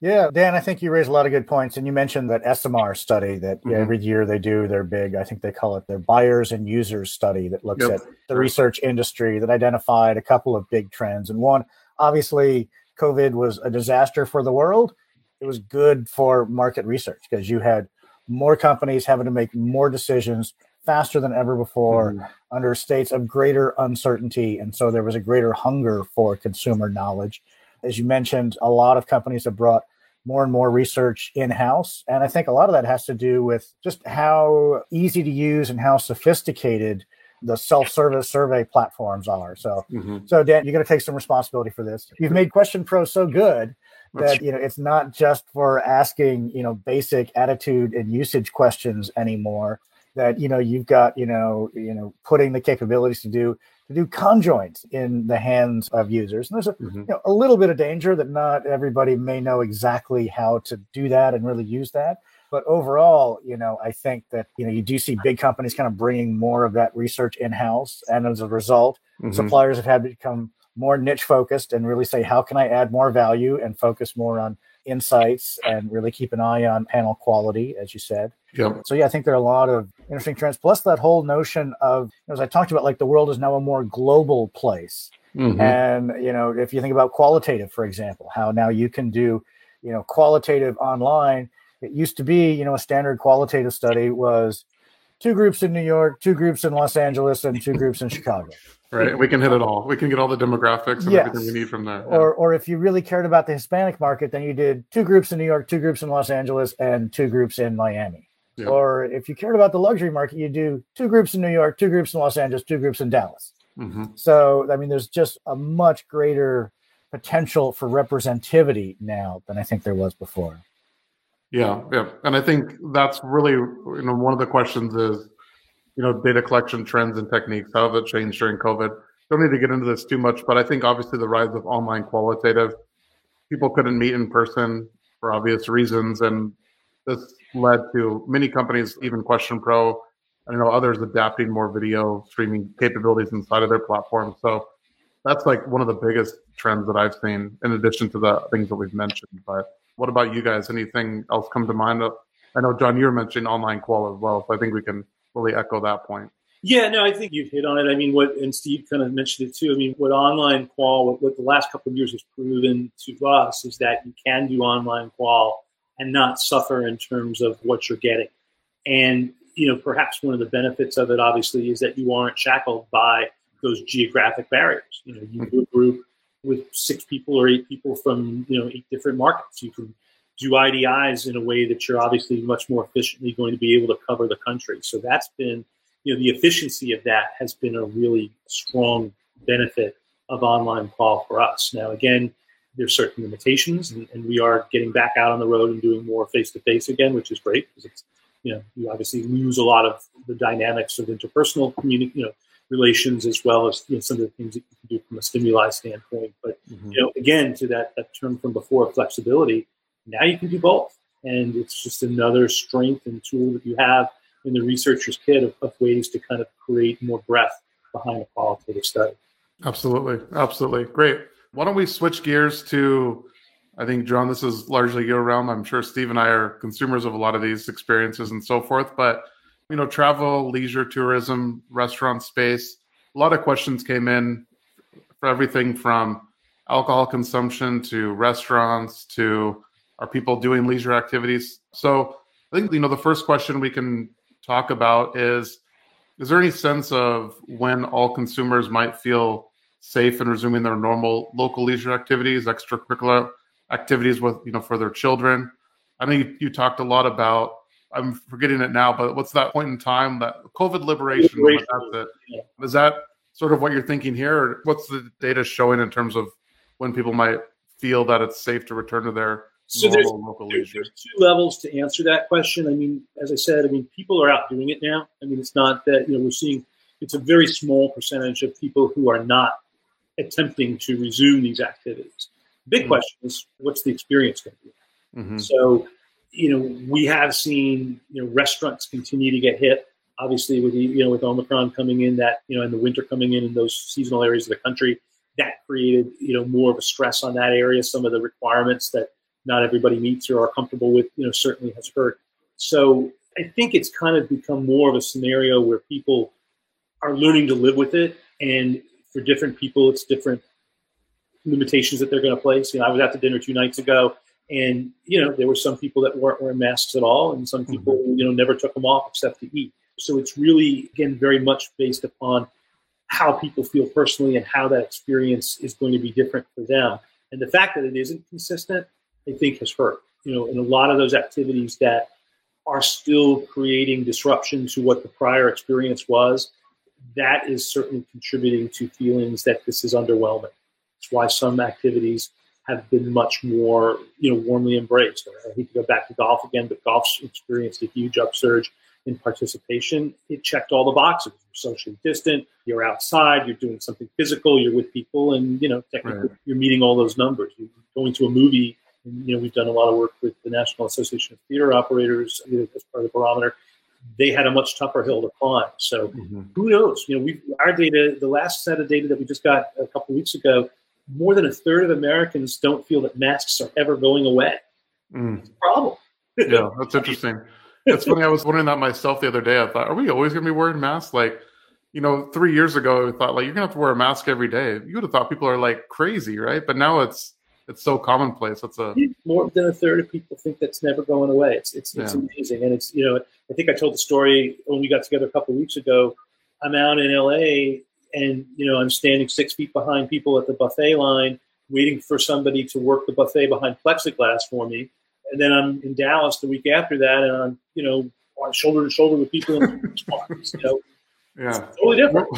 S3: Yeah, Dan, I think you raised a lot of good points. And you mentioned that SMR study that mm-hmm. every year they do their big, I think they call it their buyers and users study that looks yep. at the research industry that identified a couple of big trends. And one, obviously, COVID was a disaster for the world. It was good for market research because you had more companies having to make more decisions faster than ever before mm. under states of greater uncertainty. And so there was a greater hunger for consumer knowledge. As you mentioned, a lot of companies have brought more and more research in house. And I think a lot of that has to do with just how easy to use and how sophisticated the self-service survey platforms are. So, mm-hmm. so Dan, you got to take some responsibility for this. You've made Question Pro so good that you know it's not just for asking you know basic attitude and usage questions anymore that you know you've got you know you know putting the capabilities to do to do conjoints in the hands of users. And there's a, mm-hmm. you know, a little bit of danger that not everybody may know exactly how to do that and really use that. But overall, you know, I think that you know you do see big companies kind of bringing more of that research in house, and as a result, mm-hmm. suppliers have had to become more niche focused and really say how can I add more value and focus more on insights and really keep an eye on panel quality, as you said.
S1: Yep.
S3: So yeah, I think there are a lot of interesting trends. Plus that whole notion of, as I talked about, like the world is now a more global place. Mm-hmm. And you know, if you think about qualitative, for example, how now you can do, you know, qualitative online. It used to be, you know, a standard qualitative study was two groups in New York, two groups in Los Angeles, and two groups in Chicago.
S1: Right. We can hit it all. We can get all the demographics and yes. everything we need from there.
S3: Yeah. Or, or if you really cared about the Hispanic market, then you did two groups in New York, two groups in Los Angeles, and two groups in Miami. Or if you cared about the luxury market, you do two groups in New York, two groups in Los Angeles, two groups in Dallas. Mm-hmm. So, I mean, there's just a much greater potential for representativity now than I think there was before.
S1: Yeah, yeah, and I think that's really you know one of the questions is you know, data collection trends and techniques? How have it changed during COVID? Don't need to get into this too much, but I think obviously the rise of online qualitative, people couldn't meet in person for obvious reasons, and this led to many companies, even Question Pro, I know others adapting more video streaming capabilities inside of their platform. So that's like one of the biggest trends that I've seen, in addition to the things that we've mentioned. But what about you guys? Anything else come to mind? I know John, you were mentioning online qual as well, so I think we can fully echo that point.
S2: Yeah, no, I think you've hit on it. I mean, what and Steve kind of mentioned it too. I mean, what online qual, what, what the last couple of years has proven to us is that you can do online qual and not suffer in terms of what you're getting. And you know, perhaps one of the benefits of it, obviously, is that you aren't shackled by those geographic barriers. You know, you do a group with six people or eight people from you know eight different markets. You can do IDIs in a way that you're obviously much more efficiently going to be able to cover the country. So that's been, you know, the efficiency of that has been a really strong benefit of online qual for us. Now, again, there's certain limitations, and, and we are getting back out on the road and doing more face to face again, which is great because it's, you know, you obviously lose a lot of the dynamics of interpersonal communi- you know, relations as well as you know, some of the things that you can do from a stimuli standpoint. But mm-hmm. you know, again, to that that term from before, flexibility now you can do both. And it's just another strength and tool that you have in the researcher's kit of, of ways to kind of create more breadth behind a qualitative study.
S1: Absolutely. Absolutely. Great. Why don't we switch gears to I think, John, this is largely your realm. I'm sure Steve and I are consumers of a lot of these experiences and so forth. But, you know, travel, leisure, tourism, restaurant space, a lot of questions came in for everything from alcohol consumption to restaurants to are people doing leisure activities. So I think, you know, the first question we can talk about is is there any sense of when all consumers might feel safe and resuming their normal local leisure activities, extracurricular activities with you know for their children? I know you, you talked a lot about. I'm forgetting it now, but what's that point in time that COVID liberation? liberation. That's it. Is that sort of what you're thinking here, or what's the data showing in terms of when people might feel that it's safe to return to their so
S2: there's, there's, there's, two levels to answer that question. I mean, as I said, I mean, people are out doing it now. I mean, it's not that, you know, we're seeing, it's a very small percentage of people who are not attempting to resume these activities. Big mm-hmm. question is, what's the experience going to be? Mm-hmm. So, you know, we have seen, you know, restaurants continue to get hit. Obviously, with the, you know, with Omicron coming in, that you know, and the winter coming in in those seasonal areas of the country, that created, you know, more of a stress on that area. Some of the requirements that not everybody meets or are comfortable with, you know, certainly has hurt. So I think it's kind of become more of a scenario where people are learning to live with it. And for different people, it's different limitations that they're going to place. You know, I was at the dinner two nights ago and, you know, there were some people that weren't wearing masks at all. And some people, mm-hmm. you know, never took them off except to eat. So it's really, again, very much based upon how people feel personally and how that experience is going to be different for them. And the fact that it isn't consistent I think has hurt. You know, in a lot of those activities that are still creating disruption to what the prior experience was, that is certainly contributing to feelings that this is underwhelming. It's why some activities have been much more, you know, warmly embraced. I hate to go back to golf again, but golf's experienced a huge upsurge in participation. It checked all the boxes. You're socially distant, you're outside, you're doing something physical, you're with people, and you know, technically right. you're meeting all those numbers. You're going to a movie and, you know, we've done a lot of work with the National Association of Theater Operators as part of the barometer. They had a much tougher hill to climb. So mm-hmm. who knows? You know, we our data, the last set of data that we just got a couple weeks ago, more than a third of Americans don't feel that masks are ever going away. Mm. problem.
S1: yeah, that's interesting. It's funny. I was wondering that myself the other day. I thought, are we always going to be wearing masks? Like, you know, three years ago, I thought like you're gonna have to wear a mask every day. You would have thought people are like crazy, right? But now it's it's so commonplace. That's a
S2: more than a third of people think that's never going away. It's it's, it's yeah. amazing, and it's you know I think I told the story when we got together a couple of weeks ago. I'm out in LA, and you know I'm standing six feet behind people at the buffet line, waiting for somebody to work the buffet behind plexiglass for me, and then I'm in Dallas the week after that, and I'm you know on shoulder to shoulder with people in you know.
S1: Yeah. Totally different.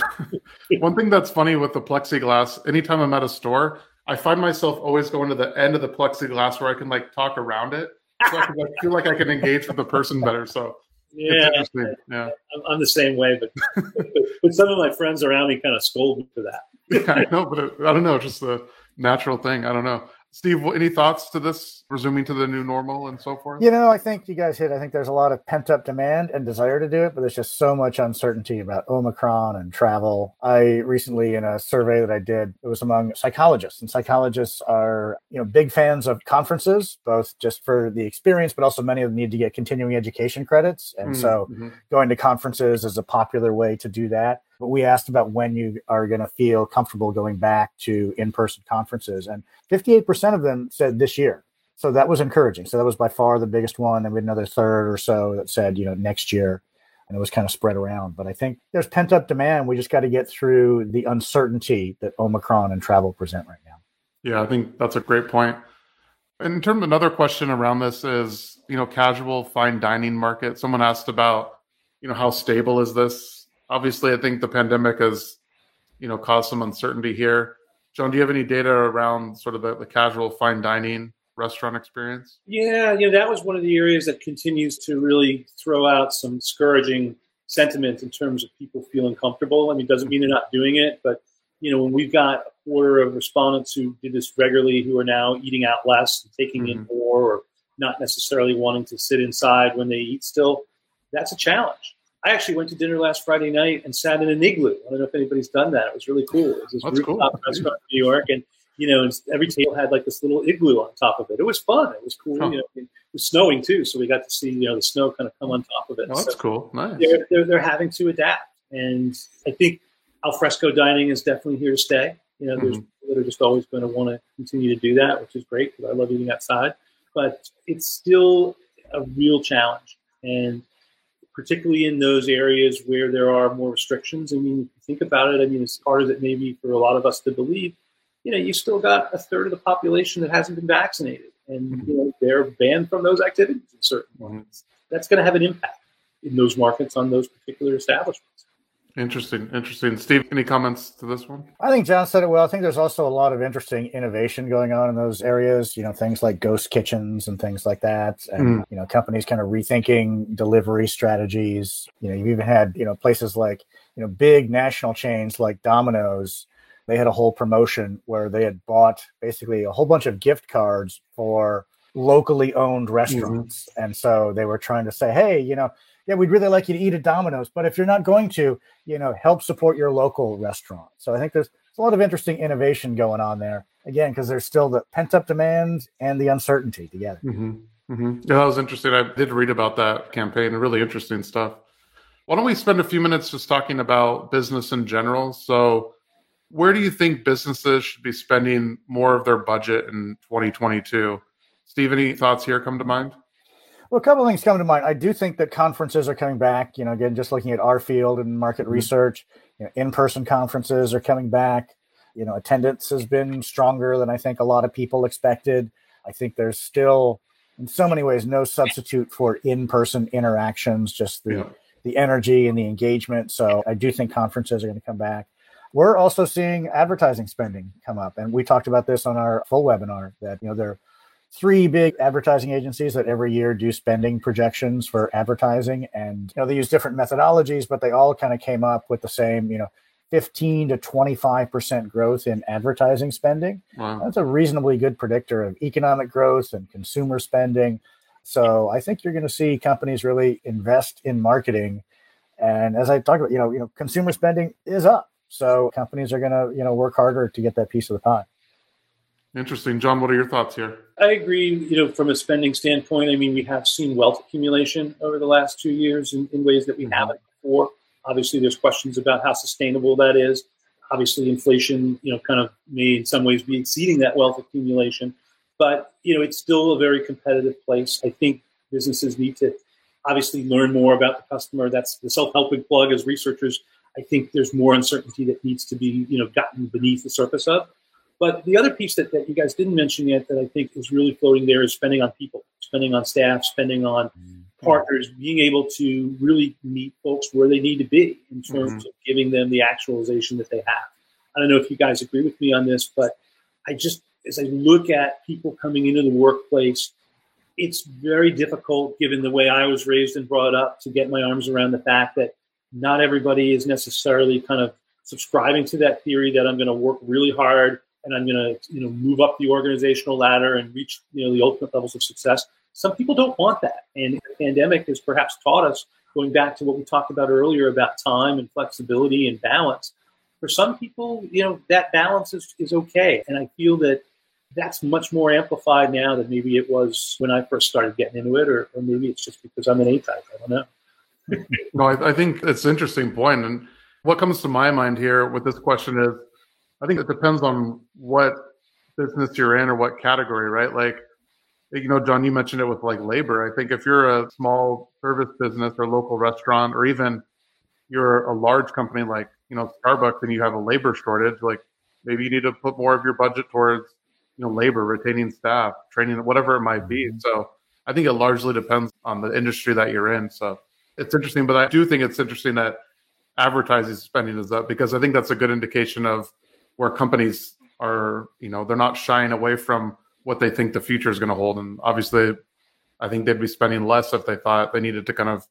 S1: One thing that's funny with the plexiglass, anytime I'm at a store, I find myself always going to the end of the plexiglass where I can like talk around it. So I, can, I feel like I can engage with the person better. So
S2: yeah, yeah. I'm, I'm, the same way, but, but, but some of my friends around me kind of scold me for that.
S1: yeah, I know, but it, I don't know, just a natural thing. I don't know. Steve, any thoughts to this resuming to the new normal and so forth?
S3: You know, I think you guys hit. I think there's a lot of pent up demand and desire to do it, but there's just so much uncertainty about Omicron and travel. I recently, in a survey that I did, it was among psychologists, and psychologists are, you know, big fans of conferences, both just for the experience, but also many of them need to get continuing education credits. And mm-hmm. so going to conferences is a popular way to do that. But we asked about when you are going to feel comfortable going back to in person conferences. And 58% of them said this year. So that was encouraging. So that was by far the biggest one. And we had another third or so that said, you know, next year. And it was kind of spread around. But I think there's pent up demand. We just got to get through the uncertainty that Omicron and travel present right now.
S1: Yeah, I think that's a great point. In terms of another question around this is, you know, casual fine dining market. Someone asked about, you know, how stable is this? obviously, I think the pandemic has, you know, caused some uncertainty here. John, do you have any data around sort of the, the casual fine dining restaurant experience?
S2: Yeah, you know, that was one of the areas that continues to really throw out some discouraging sentiment in terms of people feeling comfortable. I mean, doesn't mean they're not doing it, but you know, when we've got a quarter of respondents who did this regularly who are now eating out less and taking mm-hmm. in more or not necessarily wanting to sit inside when they eat still, that's a challenge. I actually went to dinner last Friday night and sat in an igloo. I don't know if anybody's done that. It was really cool. It was this
S1: That's
S2: rooftop
S1: cool.
S2: restaurant in New York, and you know, and every table had like this little igloo on top of it. It was fun. It was cool.
S1: Huh.
S2: You know, it was snowing too, so we got to see you know the snow kind of come on top of it.
S1: Oh, that's
S2: So
S1: cool. Nice.
S2: they're, they're they're having to adapt, and I think alfresco dining is definitely here to stay. You know, there's mm-hmm. people that are just always going to want to continue to do that, which is great because I love eating outside. But it's still a real challenge, and particularly in those areas where there are more restrictions. I mean, if you think about it, I mean, as hard as it may be for a lot of us to believe, you know, you still got a third of the population that hasn't been vaccinated, and you know they're banned from those activities in certain markets. That's going to have an impact in those markets on those particular establishments.
S1: Interesting. Interesting. Steve, any comments to this one?
S3: I think John said it well. I think there's also a lot of interesting innovation going on in those areas. You know, things like ghost kitchens and things like that, and
S1: Mm.
S3: you know, companies kind of rethinking delivery strategies. You know, you've even had you know places like you know big national chains like Domino's. They had a whole promotion where they had bought basically a whole bunch of gift cards for locally owned restaurants, and so they were trying to say, hey, you know, yeah, we'd really like you to eat at Domino's, but if you're not going to, you know, help support your local restaurant. So I think there's, there's a lot of interesting innovation going on there. Again, because there's still the pent up demand and the uncertainty together.
S1: Mm-hmm. Mm-hmm. Yeah, that was interesting. I did read about that campaign. Really interesting stuff. Why don't we spend a few minutes just talking about business in general? So, where do you think businesses should be spending more of their budget in 2022? Steve, any thoughts here come to mind?
S3: Well, a couple of things come to mind. I do think that conferences are coming back. You know, again, just looking at our field and market
S1: Mhm.
S3: research, you know, in-person conferences are coming back. You know, attendance has been stronger than I think a lot of people expected. I think there's still, in so many ways, no substitute for in-person interactions. Just the
S1: Yeah.
S3: the energy and the engagement. So I do think conferences are going to come back. We're also seeing advertising spending come up, and we talked about this on our full webinar. That you know there are three big advertising agencies that every year do spending projections for advertising, and you know they use different methodologies, but they all kind of came up with the same you know 15 to 25 percent growth in advertising spending.
S1: Wow.
S3: That's a reasonably good predictor of economic growth and consumer spending. So I think you're going to see companies really invest in marketing. And as I talked about, you know, you know, consumer spending is up. So companies are going to, you know, work harder to get that piece of the pie.
S1: Interesting. John, what are your thoughts here?
S2: I agree. You know, from a spending standpoint, I mean, we have seen wealth accumulation over the last two years in, in ways that we haven't before. Obviously, there's questions about how sustainable that is. Obviously, inflation, you know, kind of may in some ways be exceeding that wealth accumulation, but you know, it's still a very competitive place. I think businesses need to obviously learn more about the customer. That's the self-helping plug as researchers. I think there's more uncertainty that needs to be, you know, gotten beneath the surface of. But the other piece that, that you guys didn't mention yet that I think is really floating there is spending on people, spending on staff, spending on mm-hmm. partners, being able to really meet folks where they need to be in terms mm-hmm. of giving them the actualization that they have. I don't know if you guys agree with me on this, but I just, as I look at people coming into the workplace, it's very difficult given the way I was raised and brought up to get my arms around the fact that not everybody is necessarily kind of subscribing to that theory that I'm going to work really hard and I'm going to, you know, move up the organizational ladder and reach, you know, the ultimate levels of success. Some people don't want that, and the pandemic has perhaps taught us, going back to what we talked about earlier about time and flexibility and balance. For some people, you know, that balance is, is okay, and I feel that that's much more amplified now than maybe it was when I first started getting into it, or, or maybe it's just because I'm an A type. I don't know.
S1: No, I, I think it's an interesting point. And what comes to my mind here with this question is I think it depends on what business you're in or what category, right? Like, you know, John, you mentioned it with like labor. I think if you're a small service business or local restaurant, or even you're a large company like, you know, Starbucks and you have a labor shortage, like maybe you need to put more of your budget towards, you know, labor, retaining staff, training, whatever it might be. Mm-hmm. So I think it largely depends on the industry that you're in. So it's interesting, but I do think it's interesting that advertising spending is up because I think that's a good indication of where companies are, you know, they're not shying away from what they think the future is going to hold. And obviously, I think they'd be spending less if they thought they needed to kind of,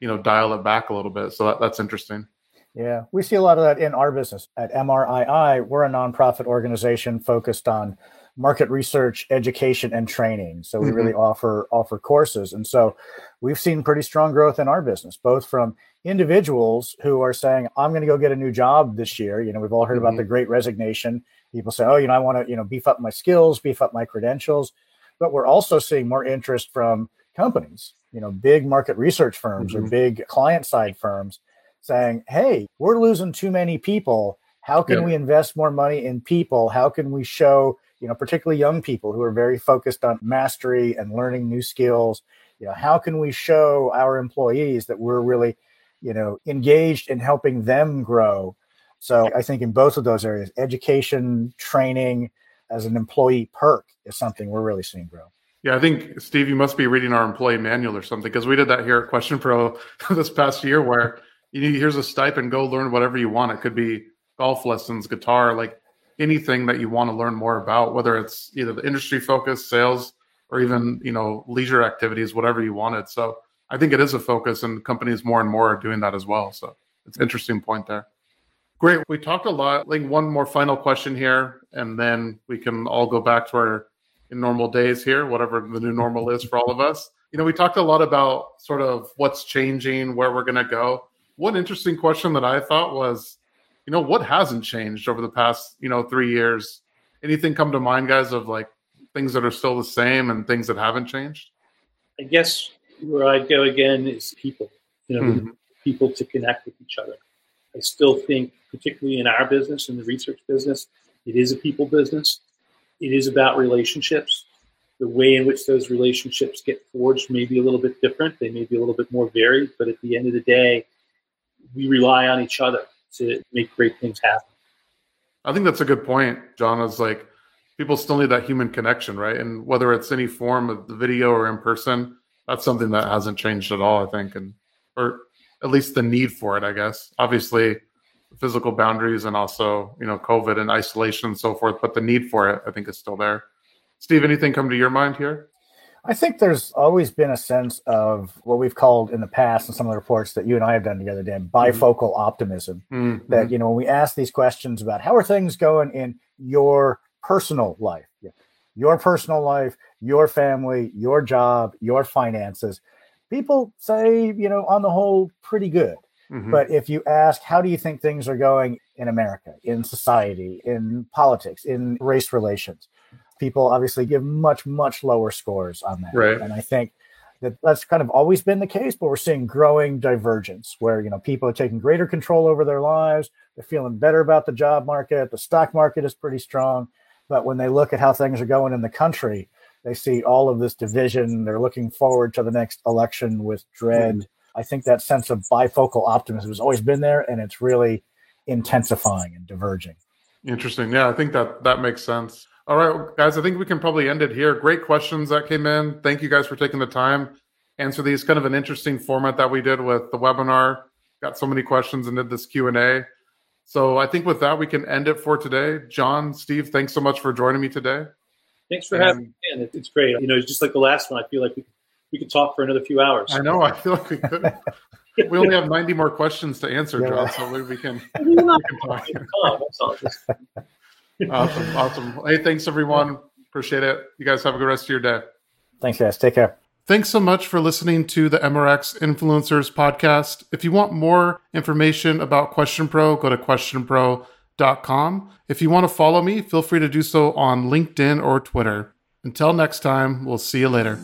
S1: you know, dial it back a little bit. So that, that's interesting.
S3: Yeah, we see a lot of that in our business. At MRII, we're a nonprofit organization focused on market research, education, and training. So we mm-hmm. really offer offer courses, and so we've seen pretty strong growth in our business, both from individuals who are saying, "I'm going to go get a new job this year." You know, we've all heard mm-hmm. about the Great Resignation. People say, "Oh, you know, I want to you know beef up my skills, beef up my credentials," but we're also seeing more interest from companies, you know, big market research firms mm-hmm. or big client side firms saying, hey, we're losing too many people. How can yeah. we invest more money in people? How can we show, you know, particularly young people who are very focused on mastery and learning new skills? You know, how can we show our employees that we're really, you know, engaged in helping them grow? So I think in both of those areas, education, training as an employee perk is something we're really seeing grow.
S1: Yeah, I think Steve, you must be reading our employee manual or something because we did that here at Question Pro this past year where you here's a stipend, go learn whatever you want. It could be golf lessons, guitar, like anything that you want to learn more about, whether it's either the industry focus, sales, or even you know leisure activities, whatever you wanted. So I think it is a focus, and companies more and more are doing that as well. So it's an interesting point there. Great. We talked a lot. Like one more final question here, and then we can all go back to our in normal days here, whatever the new normal is for all of us. You know, we talked a lot about sort of what's changing, where we're going to go one interesting question that I thought was, you know, what hasn't changed over the past, you know, three years? Anything come to mind, guys, of like things that are still the same and things that haven't changed?
S2: I guess where I'd go again is people, you know, mm-hmm. people to connect with each other. I still think, particularly in our business, in the research business, it is a people business. It is about relationships. The way in which those relationships get forged may be a little bit different. They may be a little bit more varied, but at the end of the day, we rely on each other to make great things happen.
S1: I think that's a good point, John. Is like people still need that human connection, right? And whether it's any form of the video or in person, that's something that hasn't changed at all, I think, and or at least the need for it, I guess. Obviously, physical boundaries and also you know COVID and isolation and so forth, but the need for it, I think, is still there. Steve, anything come to your mind here?
S3: I think there's always been a sense of what we've called in the past and some of the reports that you and I have done together, Dan, mm-hmm. bifocal mm-hmm. optimism. Mm-hmm. That, you know, when we ask these questions about how are things going in your personal life, your personal life, your family, your job, your finances, people say, you know, on the whole, pretty good. Mm-hmm. But if you ask, how do you think things are going in America, in society, in politics, in race relations? People obviously give much much lower scores on that.
S1: Right.
S3: and i think that that's kind of always been the case but we're seeing growing divergence where you know people are taking greater control over their lives. They're feeling better about the job market. The stock market is pretty strong. But when they look at how things are going in the country they see all of this division. They're looking forward to the next election with dread. Mm-hmm. i think that sense of bifocal optimism has always been there and it's really intensifying and diverging.
S1: Interesting. Yeah i think that that makes sense all right, guys, I think we can probably end it here. Great questions that came in. Thank you guys for taking the time answer these. Kind of an interesting format that we did with the webinar. Got so many questions and did this Q and A. So I think with that we can end it for today. John, Steve, thanks so much for joining me today.
S2: Thanks for and, having me. It's great. You know, just like the last one, I feel like we we could talk for another few hours.
S1: I know. I feel like we could. we only have 90 more questions to answer, yeah. John, so we can, we can talk awesome. Awesome. Hey, thanks everyone. Appreciate it. You guys have a good rest of your day.
S3: Thanks, guys. Take care.
S1: Thanks so much for listening to the MRX Influencers podcast. If you want more information about Question Pro, go to questionpro.com. If you want to follow me, feel free to do so on LinkedIn or Twitter. Until next time, we'll see you later.